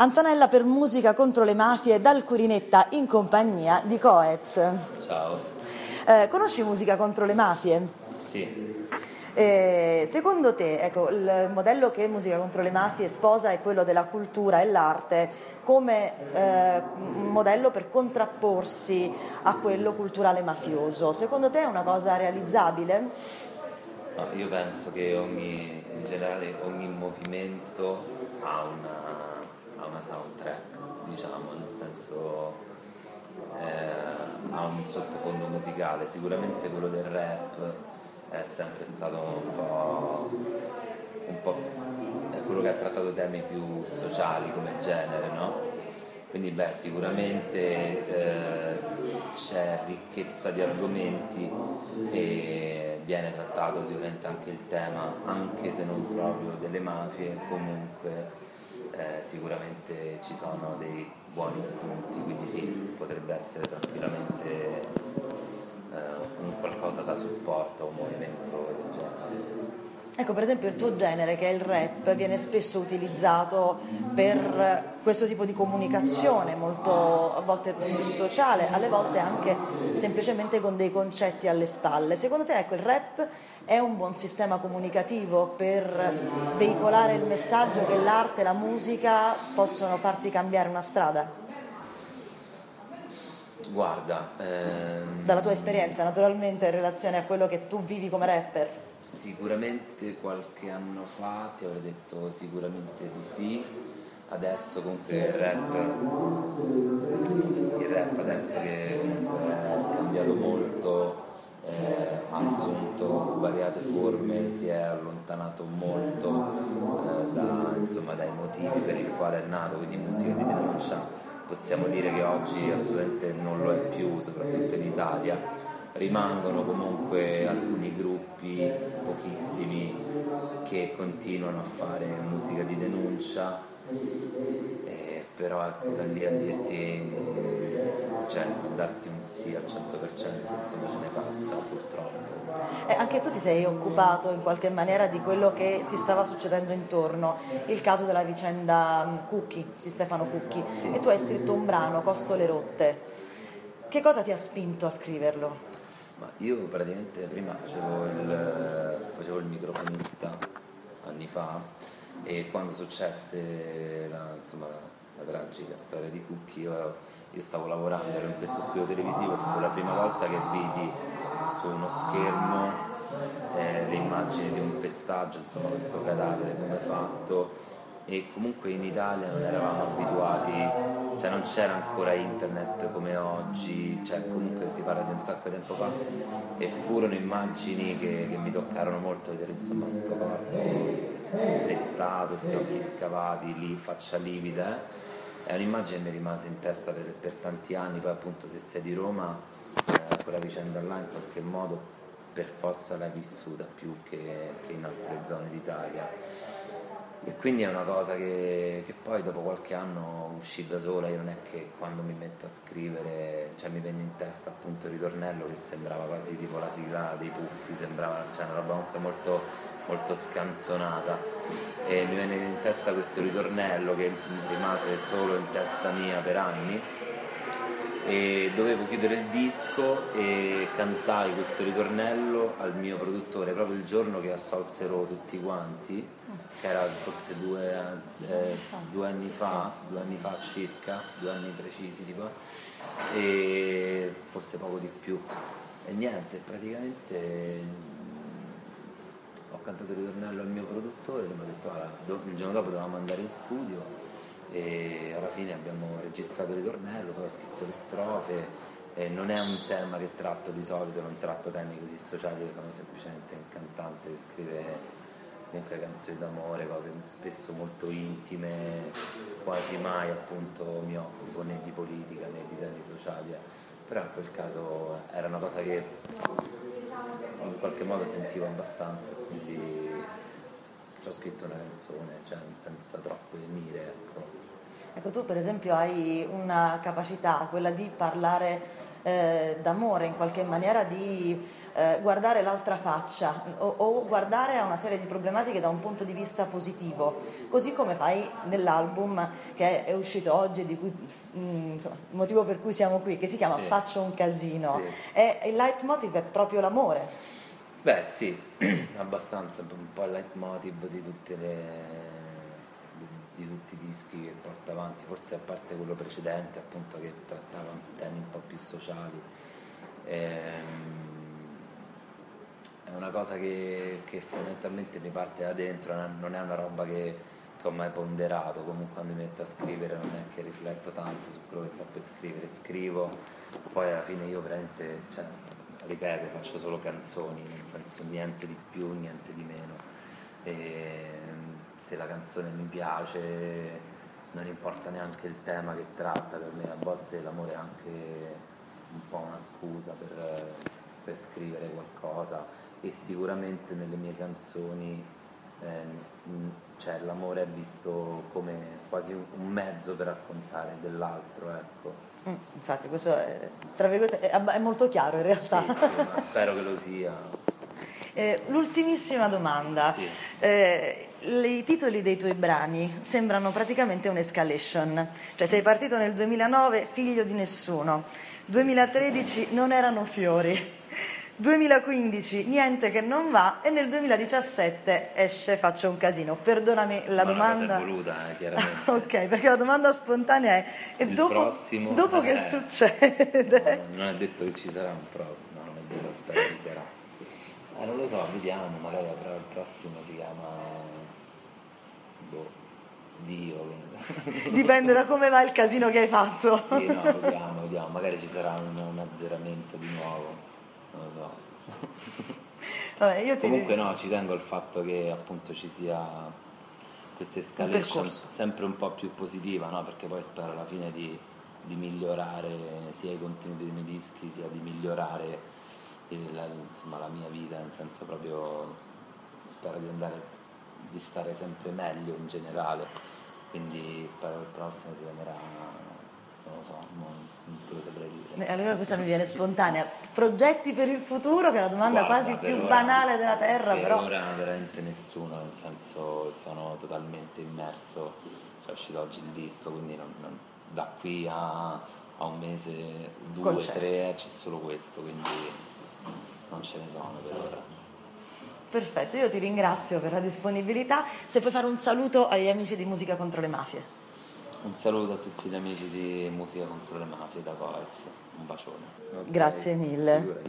Antonella per Musica contro le mafie dal Curinetta in compagnia di Coez. Ciao. Eh, conosci Musica contro le mafie? Sì. Eh, secondo te, ecco, il modello che Musica contro le mafie sposa è quello della cultura e l'arte come eh, modello per contrapporsi a quello culturale mafioso. Secondo te è una cosa realizzabile? No, io penso che ogni, in generale ogni movimento ha una ha una soundtrack, diciamo, nel senso eh, ha un sottofondo musicale, sicuramente quello del rap è sempre stato un po', un po' quello che ha trattato temi più sociali come genere, no? Quindi beh, sicuramente eh, c'è ricchezza di argomenti e viene trattato sicuramente anche il tema, anche se non proprio delle mafie, comunque eh, sicuramente ci sono dei buoni spunti, quindi sì, potrebbe essere tranquillamente eh, un qualcosa da supporto, un movimento del genere. Ecco, per esempio il tuo genere, che è il rap, viene spesso utilizzato per questo tipo di comunicazione, molto a volte più sociale, alle volte anche semplicemente con dei concetti alle spalle. Secondo te, ecco, il rap è un buon sistema comunicativo per veicolare il messaggio che l'arte e la musica possono farti cambiare una strada? Guarda, ehm... dalla tua esperienza naturalmente in relazione a quello che tu vivi come rapper. Sicuramente qualche anno fa ti avrei detto sicuramente di sì, adesso comunque il rap, il rap adesso che comunque è cambiato molto eh, ha assunto svariate forme, si è allontanato molto eh, da, insomma, dai motivi per il quale è nato, quindi musica di denuncia. Possiamo dire che oggi assolutamente non lo è più, soprattutto in Italia. Rimangono comunque alcuni gruppi, pochissimi, che continuano a fare musica di denuncia, eh, però ecco, da lì a dirti cioè darti un sì al 100% insomma ce ne passa purtroppo. Eh, anche tu ti sei occupato in qualche maniera di quello che ti stava succedendo intorno, il caso della vicenda mm, Cucchi, di Stefano Cucchi, sì. e tu hai scritto un brano, Costole rotte. Che cosa ti ha spinto a scriverlo? Ma io praticamente prima facevo il, facevo il microfonista anni fa e quando successe la, insomma, la tragica storia di Cucchi, io, io stavo lavorando, ero in questo studio televisivo e fu la prima volta che vidi su uno schermo eh, le immagini di un pestaggio, insomma questo cadavere come fatto e comunque in Italia non eravamo abituati, cioè non c'era ancora internet come oggi, cioè comunque si parla di un sacco di tempo fa e furono immagini che, che mi toccarono molto vedere insomma sto corpo pestato, questi occhi scavati lì, faccia livida. Eh. È un'immagine che mi rimase in testa per, per, tanti anni, poi appunto se sei di Roma eh, quella vicenda là in qualche modo per forza l'hai vissuta più che, che in altre zone d'Italia e quindi è una cosa che, che, poi dopo qualche anno uscì da sola, io non è che quando mi metto a scrivere, cioè mi venne in testa appunto il ritornello che sembrava quasi tipo la sigla dei puffi, sembrava cioè una roba comunque molto, molto scanzonata. E mi venne in testa questo ritornello che rimase solo in testa mia per anni e dovevo chiudere il disco e cantai questo ritornello al mio produttore proprio il giorno che assolsero tutti quanti, che era forse due, eh, due anni fa, due anni fa circa, due anni precisi tipo, e forse poco di più. E niente, praticamente ho cantato il ritornello al mio produttore, mi ha detto ah, il giorno dopo dovevamo andare in studio e alla fine abbiamo registrato il ritornello, poi ho scritto le strofe e non è un tema che tratto di solito, non tratto temi così sociali, io sono semplicemente un cantante che scrive comunque canzoni d'amore, cose spesso molto intime, quasi mai appunto mi occupo né di politica né di temi sociali, però in quel caso era una cosa che in qualche modo sentivo abbastanza, quindi ci ho scritto una canzone, cioè senza troppe mire. Ecco. ecco, tu per esempio hai una capacità, quella di parlare eh, d'amore, in qualche maniera di eh, guardare l'altra faccia o, o, guardare a una serie di problematiche da un punto di vista positivo, così come fai nell'album che è uscito oggi, di cui, mm, insomma, motivo per cui siamo qui, che si chiama sì. Faccio un casino. Sì. E il leitmotiv è proprio l'amore. Beh sì, abbastanza, un po' il leitmotiv di le di tutti i dischi che porta avanti, forse a parte quello precedente appunto che trattava temi un po' più sociali. Ehm, è una cosa che, che, fondamentalmente mi parte da dentro, non è una roba che, che, ho mai ponderato, comunque quando mi metto a scrivere non è che rifletto tanto su quello che sto per scrivere, scrivo, poi alla fine io veramente, cioè, ripeto, faccio solo canzoni, nel senso niente di più, niente di meno. E se la canzone mi piace non importa neanche il tema che tratta, per me a volte l'amore è anche un po' una scusa per, per scrivere qualcosa e sicuramente nelle mie canzoni eh, cioè, l'amore è visto come quasi un mezzo per raccontare dell'altro. Ecco. Mm, infatti questo è, è, è, molto chiaro in realtà. Sì, sì, spero che lo sia. Eh, l'ultimissima domanda. Sì. Eh, i titoli dei tuoi brani sembrano praticamente un'escalation, cioè sei partito nel 2009 figlio di nessuno, 2013 non erano fiori, 2015 niente che non va e nel 2017 esce Faccio un casino. Perdonami la Ma domanda. è voluta, eh, chiaramente. ok, perché la domanda spontanea è: e dopo, prossimo, dopo che eh, succede? No, non è detto che ci sarà un prossimo, non è vero, spero ci sarà. Eh, non lo so, vediamo, magari però il prossimo si chiama. Boh. Dio. Dipende da come va il casino che hai fatto. sì, no, vediamo, vediamo, magari ci sarà un, un azzeramento di nuovo non lo so. Vabbè, Comunque no, ci tengo al fatto che appunto ci sia questa escalation sempre un po' più positiva, no? perché poi spero alla fine di, di, migliorare sia i contenuti dei miei dischi, sia di migliorare il, la, insomma, la mia vita, nel senso proprio spero di andare di stare sempre meglio in generale, quindi spero che il prossimo si chiamerà non lo so, non, non te lo saprei dire. Eh, allora questa mi viene spontanea. Progetti per il futuro, che è la domanda Guarda, quasi più ora, banale della Terra, per però... ora veramente nessuno, nel senso sono totalmente immerso, è uscito oggi il disco, quindi non, non, da qui a, a, un mese, due, Concerti. tre, c'è solo questo, quindi non ce ne sono per ora. Perfetto, io ti ringrazio per la disponibilità. Se puoi fare un saluto agli amici di Musica contro le Mafie. Un saluto a tutti gli amici di Musica contro le mafie da Coez, un bacione. Okay. Grazie mille.